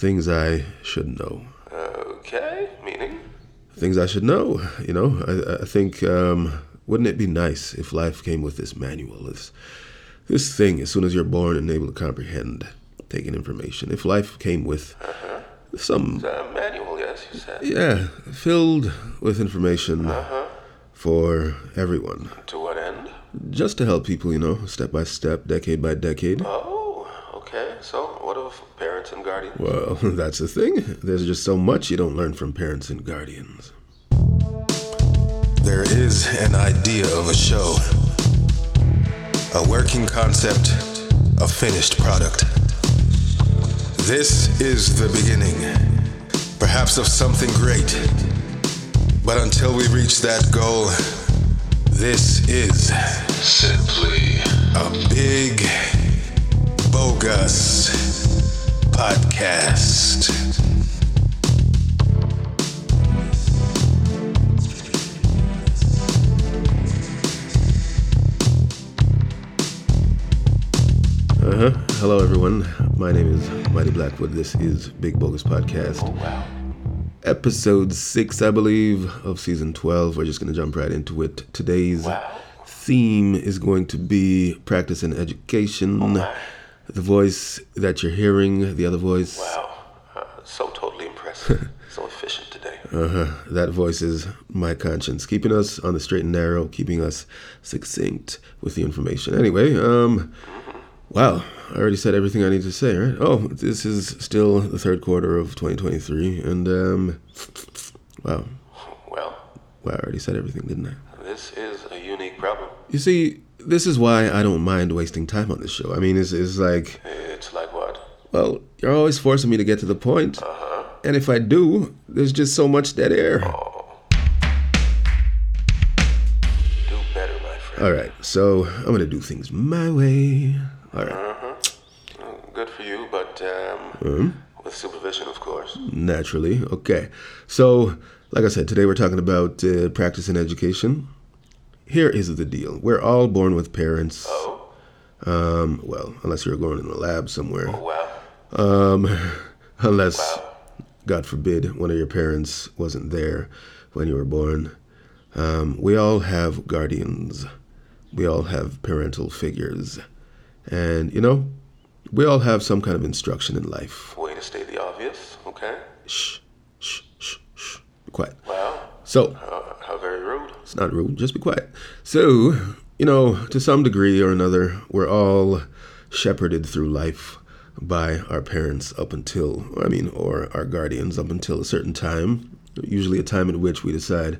things I should know. Okay, meaning? Things I should know. You know, I, I think, um, wouldn't it be nice if life came with this manual, this, this thing as soon as you're born and able to comprehend, taking information? If life came with some, Uh, manual, yes, you said. yeah, filled with information Uh-huh. for everyone, To what end? just to help people, you know, step by step, decade by decade. Oh, okay. So, what of parents and guardians? Well, that's the thing. There's just so much you don't learn from parents and guardians. There is an idea of a show, a working concept, a finished product. This is the beginning, perhaps of something great. But until we reach that goal, this is simply a big, bogus podcast. Uh huh. Hello, everyone. My name is Mighty Blackwood. This is Big Bogus Podcast. Wow. Episode 6, I believe, of season 12. We're just going to jump right into it. Today's Wow. theme is going to be practice and education. The voice that you're hearing, the other voice, Wow. Uh, so totally impressive. so efficient today. uh-huh, that voice is my conscience, keeping us on the straight and narrow, keeping us succinct with the information. Anyway, um, wow, I already said everything I need to say, right? Oh, this is still the third quarter of 2023, and um, wow, Well, wow, I already said everything, didn't I? this is a unique problem. You see, this is why I don't mind wasting time on this show. I mean, it's, it's like, It's like what? well, you're always forcing me to get to the point, Uh-huh. and if I do, there's just so much dead air. Oh. Do better, my friend. All right, so I'm gonna do things my way. All right, Uh-huh. Mm, Good for you, but um, Hmm? with supervision, of course. naturally. Okay, so like I said, today we're talking about uh, practice and education. Here is the deal: we're all born with parents. Oh, Um, well, unless you're going in a lab somewhere. wow. Um, unless, Wow. God forbid, one of your parents wasn't there when you were born. Um, we all have guardians. We all have parental figures. And, you know, we all have some kind of instruction in life. Way to state the obvious, okay? Shh, shh, shh, shh. Quiet. Wow. So, Uh, how very rude. It's not rude, just be quiet. So, you know, to some degree or another, we're all shepherded through life by our parents up until, I mean, or our guardians up until a certain time, usually a time at which we decide,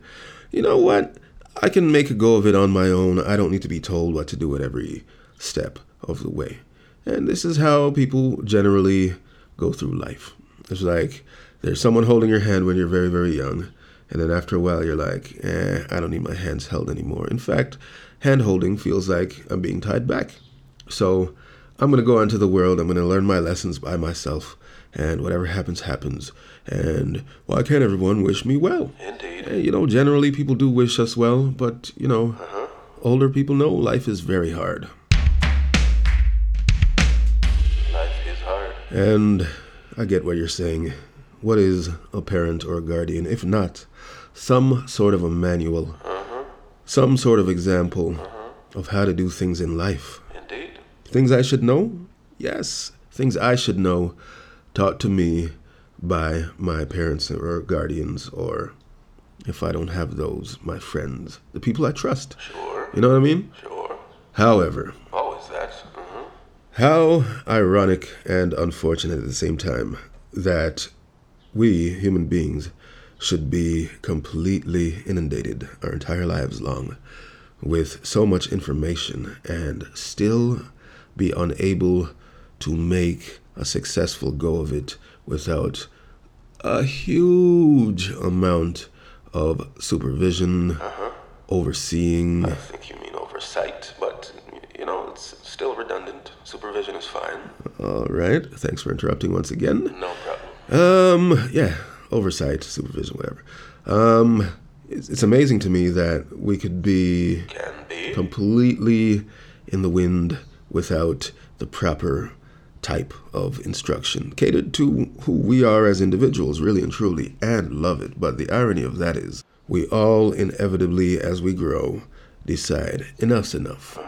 you know what, I can make a go of it on my own. I don't need to be told what to do at every step of the way. And this is how people generally go through life. It's like there's someone holding your hand when you're very, very young. And then after a while, you're like, eh, I don't need my hands held anymore. In fact, hand holding feels like I'm being tied back. So I'm going to go out into the world. I'm going to learn my lessons by myself. And whatever happens, happens. And why can't everyone wish me well? Indeed. Eh, You know, generally people do wish us well, but, you know, Uh-huh. older people know life is very hard. Life is hard. And I get what you're saying. What is a parent or a guardian if not some sort of a manual, Uh-huh. some sort of example of how to do things in life? Indeed. Things I should know? Yes, things I should know taught to me by my parents or guardians, or if I don't have those, my friends, the people I trust. Sure. You know what I mean? Sure. However, Always that. Uh-huh. How ironic and unfortunate at the same time that we, human beings, should be completely inundated our entire lives long with so much information and still be unable to make a successful go of it without a huge amount of supervision, uh-huh. overseeing. I think you mean oversight, but, you know, it's still redundant. Supervision is fine. All right, thanks for interrupting once again. No problem. Um, yeah, oversight, supervision, whatever. Um, it's, it's amazing to me that we could be be. completely in the wind without the proper type of instruction, catered to who we are as individuals, really and truly, and love it. But the irony of that is, we all inevitably, as we grow, decide enough's enough.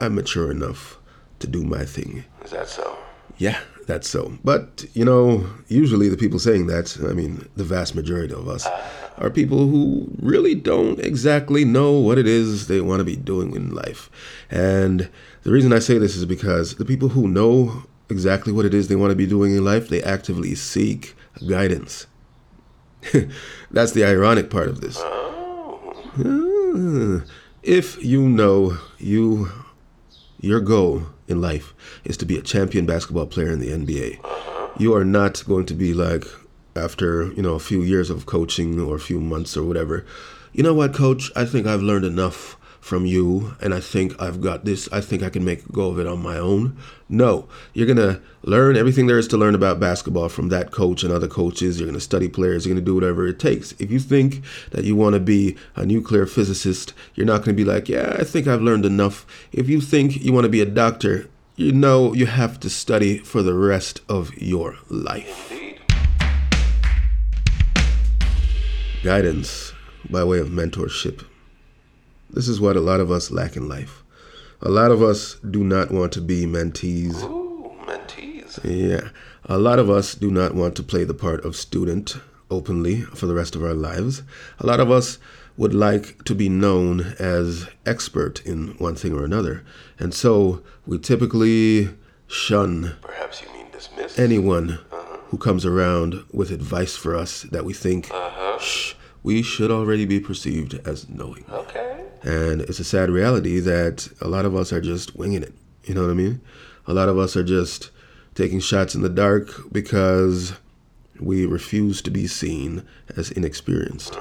I'm mature enough to do my thing. Is that so? Yeah, that's so. But, you know, usually the people saying that, I mean, the vast majority of us, are people who really don't exactly know what it is they want to be doing in life. And the reason I say this is because the people who know exactly what it is they want to be doing in life, they actively seek guidance. That's the ironic part of this. Ah. If you know you your goal in life is to be a champion basketball player in the NBA, you are not going to be like after, you know, a few years of coaching or a few months or whatever. You know what, coach? I think I've learned enough from you and I think I've got this. I think I can make a go of it on my own. No, you're going to learn everything there is to learn about basketball from that coach and other coaches. You're going to study players. You're going to do whatever it takes. If you think that you want to be a nuclear physicist, you're not going to be like, yeah, I think I've learned enough. If you think you want to be a doctor, you know you have to study for the rest of your life. Guidance by way of mentorship this is what a lot of us lack in life. A lot of us do not want to be mentees. Ooh, mentees. Yeah. A lot of us do not want to play the part of student openly for the rest of our lives. A lot of us would like to be known as expert in one thing or another. And so we typically shun Perhaps you mean dismiss anyone uh-huh. who comes around with advice for us that we think, uh-huh. shh, we should already be perceived as knowing. Okay. And it's a sad reality that a lot of us are just winging it. You know what I mean? A lot of us are just taking shots in the dark because we refuse to be seen as inexperienced.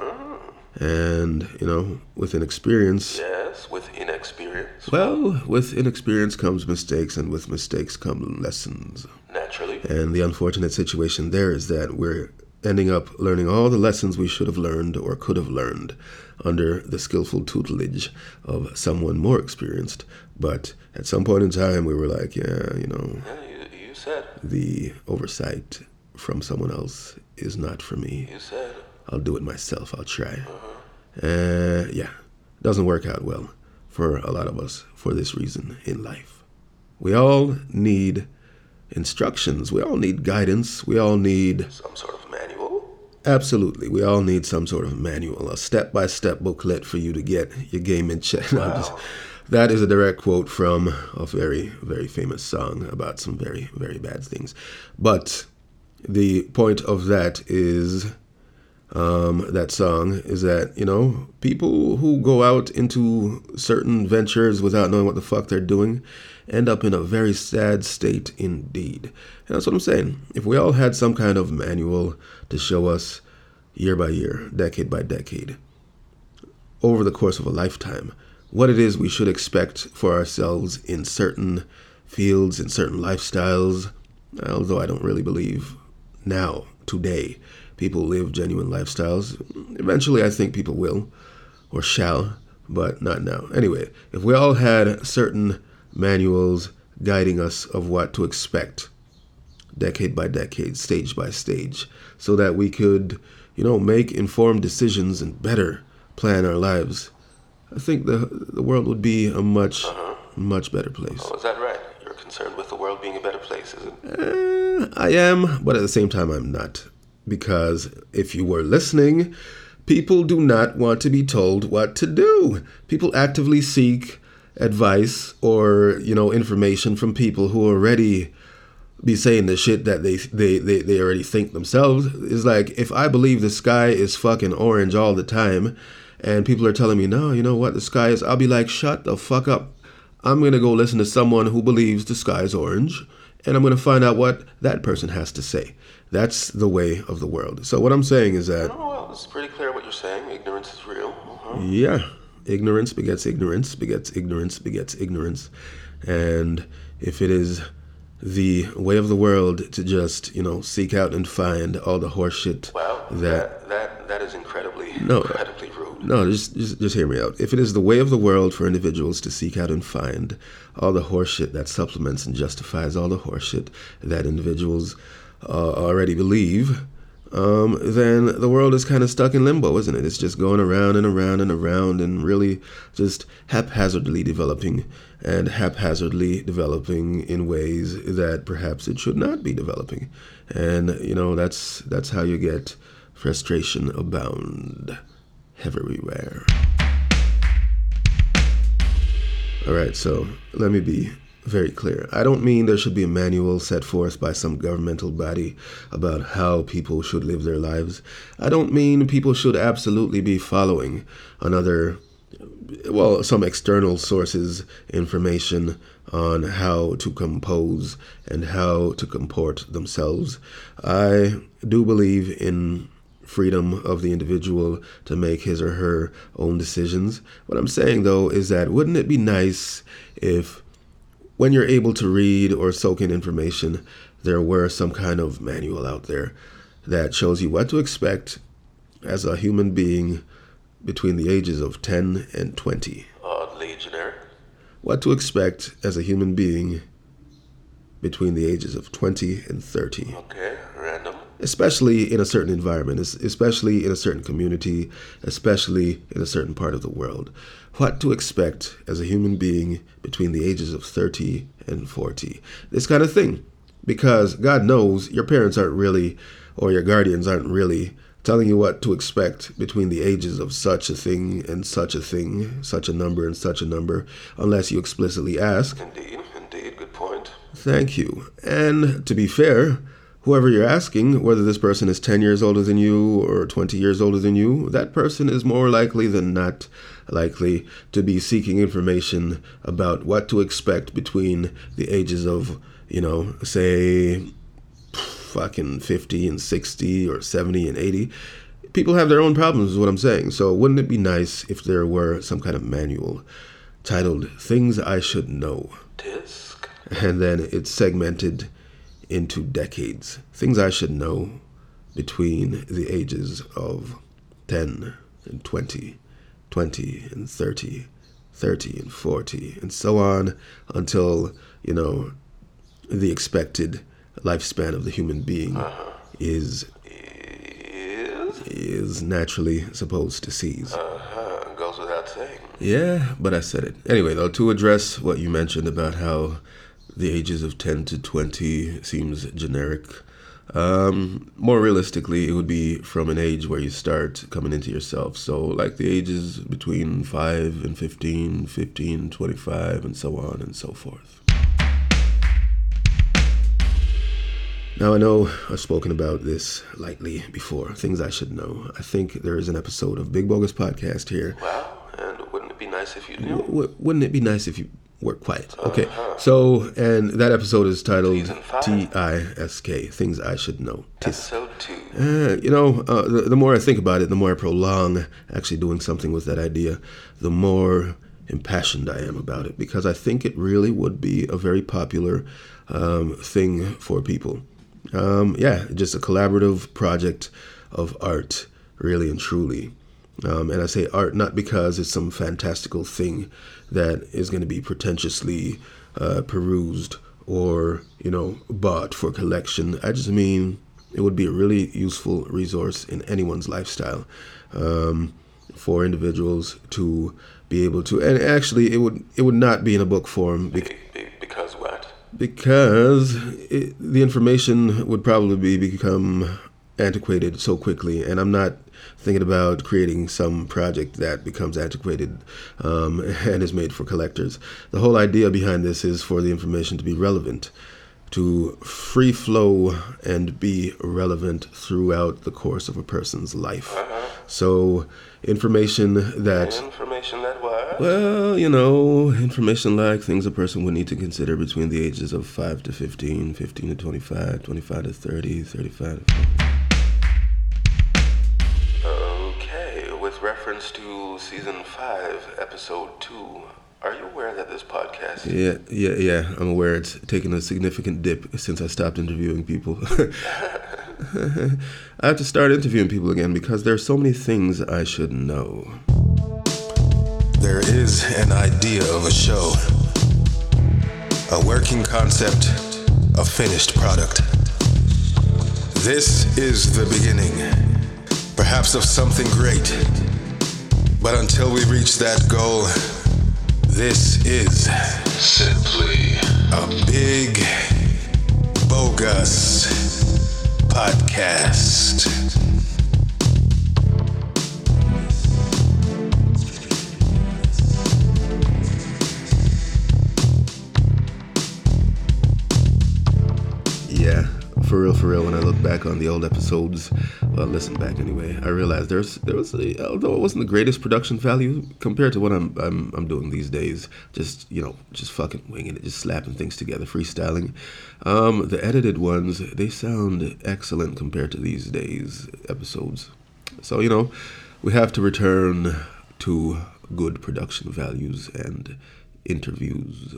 And, you know, with inexperience. Yes, with inexperience. Well, with inexperience comes mistakes, and with mistakes come lessons. Naturally. And the unfortunate situation there is that we're ending up learning all the lessons we should have learned or could have learned under the skillful tutelage of someone more experienced. But at some point in time, we were like, yeah, you know, yeah, you, you said the oversight from someone else is not for me. You said I'll do it myself. I'll try. Uh-huh. Uh, yeah, doesn't work out well for a lot of us for this reason in life. We all need instructions. We all need guidance. We all need some sort of Absolutely. We all need some sort of manual, a step by step booklet for you to get your game in check. Wow. Just, that is a direct quote from a very, very famous song about some very, very bad things. But the point of that is um, that song is that, you know, people who go out into certain ventures without knowing what the fuck they're doing end up in a very sad state indeed. And that's what I'm saying. If we all had some kind of manual to show us year by year, decade by decade, over the course of a lifetime, what it is we should expect for ourselves in certain fields, in certain lifestyles, although I don't really believe now, today, people live genuine lifestyles. Eventually, I think people will or shall, but not now. Anyway, if we all had certain manuals guiding us of what to expect decade by decade, stage by stage, so that we could, you know, make informed decisions and better plan our lives. I think the the world would be a much uh-huh. much better place. Oh, is that right? You're concerned with the world being a better place, is it? Uh, I am, but at the same time, I'm not. Because if you were listening, people do not want to be told what to do. People actively seek advice or you know information from people who already be saying the shit that they they they, they already think themselves. Is like if i believe the sky is fucking orange all the time and people are telling me no you know what? The sky is i'll be like shut the fuck up. I'm gonna go listen to someone who believes the sky is orange and i'm gonna find out what that person has to say that's the way of the world so what i'm saying is that oh well it's pretty clear what you're saying ignorance is real uh-huh. yeah ignorance begets ignorance begets ignorance begets ignorance. And if it is the way of the world to just, you know, seek out and find all the horseshit well, that, that that that is incredibly no, incredibly. No, just, just just hear me out. If it is the way of the world for individuals to seek out and find all the horseshit that supplements and justifies all the horseshit that individuals uh, already believe, um, then the world is kind of stuck in limbo, isn't it? It's just going around and around and around and really just haphazardly developing and haphazardly developing in ways that perhaps it should not be developing. And you know, that's that's how you get frustration abound everywhere. All right, so let me be very clear. I don't mean there should be a manual set forth by some governmental body about how people should live their lives. I don't mean people should absolutely be following another, well, some external sources' information on how to compose and how to comport themselves. I do believe in freedom of the individual to make his or her own decisions. What I'm saying though is that wouldn't it be nice if when you're able to read or soak in information, there were some kind of manual out there that shows you what to expect as a human being between the ages of 10 and 20. Oddly generic. What to expect as a human being between the ages of 20 and 30. Okay, random. Especially in a certain environment, especially in a certain community, especially in a certain part of the world. What to expect as a human being between the ages of 30 and 40. This kind of thing. Because God knows your parents aren't really, or your guardians aren't really telling you what to expect between the ages of such a thing and such a thing, such a number and such a number, unless you explicitly ask. Indeed, indeed, good point. Thank you. And to be fair, whoever you're asking, whether this person is 10 years older than you or 20 years older than you, that person is more likely than not likely to be seeking information about what to expect between the ages of, you know, say, fucking 50 and 60 or 70 and 80. People have their own problems, is what I'm saying. So, wouldn't it be nice if there were some kind of manual titled Things I Should Know? Tisk. And then it's segmented into decades. Things I should know between the ages of 10 and 20, 20 and 30, 30 and 40, and so on until, you know, the expected lifespan of the human being is Is? is naturally supposed to cease. Uh-huh, goes without saying. Yeah, but I said it. Anyway, though, to address what you mentioned about how the ages of 10 to 20 seems generic, um, more realistically, it would be from an age where you start coming into yourself. So, like the ages between 5 and 15, 15 and 25, and so on and so forth. Now, I know I've spoken about this lightly before, things I should know. I think there is an episode of Big Bogus Podcast here Wow, and wouldn't it be nice if you knew? W- wouldn't it be nice if you were quiet? Okay. So, and that episode is titled T I S K Things I Should Know. Tis. Episode 2. Uh, you know, uh, the, the more I think about it, the more I prolong actually doing something with that idea, the more impassioned I am about it because I think it really would be a very popular um, thing for people. Um, yeah, just a collaborative project of art, really and truly. Um, and I say art not because it's some fantastical thing that is going to be pretentiously uh, perused or, you know, bought for collection. I just mean it would be a really useful resource in anyone's lifestyle um, for individuals to be able to. And actually, it would it would not be in a book form bec- Be- be- because what? because it, the information would probably be become antiquated so quickly and i'm not thinking about creating some project that becomes antiquated um, and is made for collectors the whole idea behind this is for the information to be relevant to free flow and be relevant throughout the course of a person's life so information that Information that what? well, you know, information like things a person would need to consider between the ages of 5 to 15, 15 to 25, 25 to 30, 35 to 40. Reference to season 5, episode 2, are you aware that this podcast Yeah, yeah, yeah. I'm aware it's taken a significant dip since I stopped interviewing people. I have to start interviewing people again because there are so many things I should know. There is an idea of a show, a working concept, a finished product. This is the beginning, perhaps of something great. But until we reach that goal, this is simply a big, bogus podcast. Yeah, for real, for real. When I look back on the old episodes, well, listen back anyway. I realized there's there was a, although it wasn't the greatest production value compared to what I'm I'm I'm doing these days. Just you know, just fucking winging it, just slapping things together, freestyling. Um, the edited ones they sound excellent compared to these days episodes. So you know, we have to return to good production values and interviews.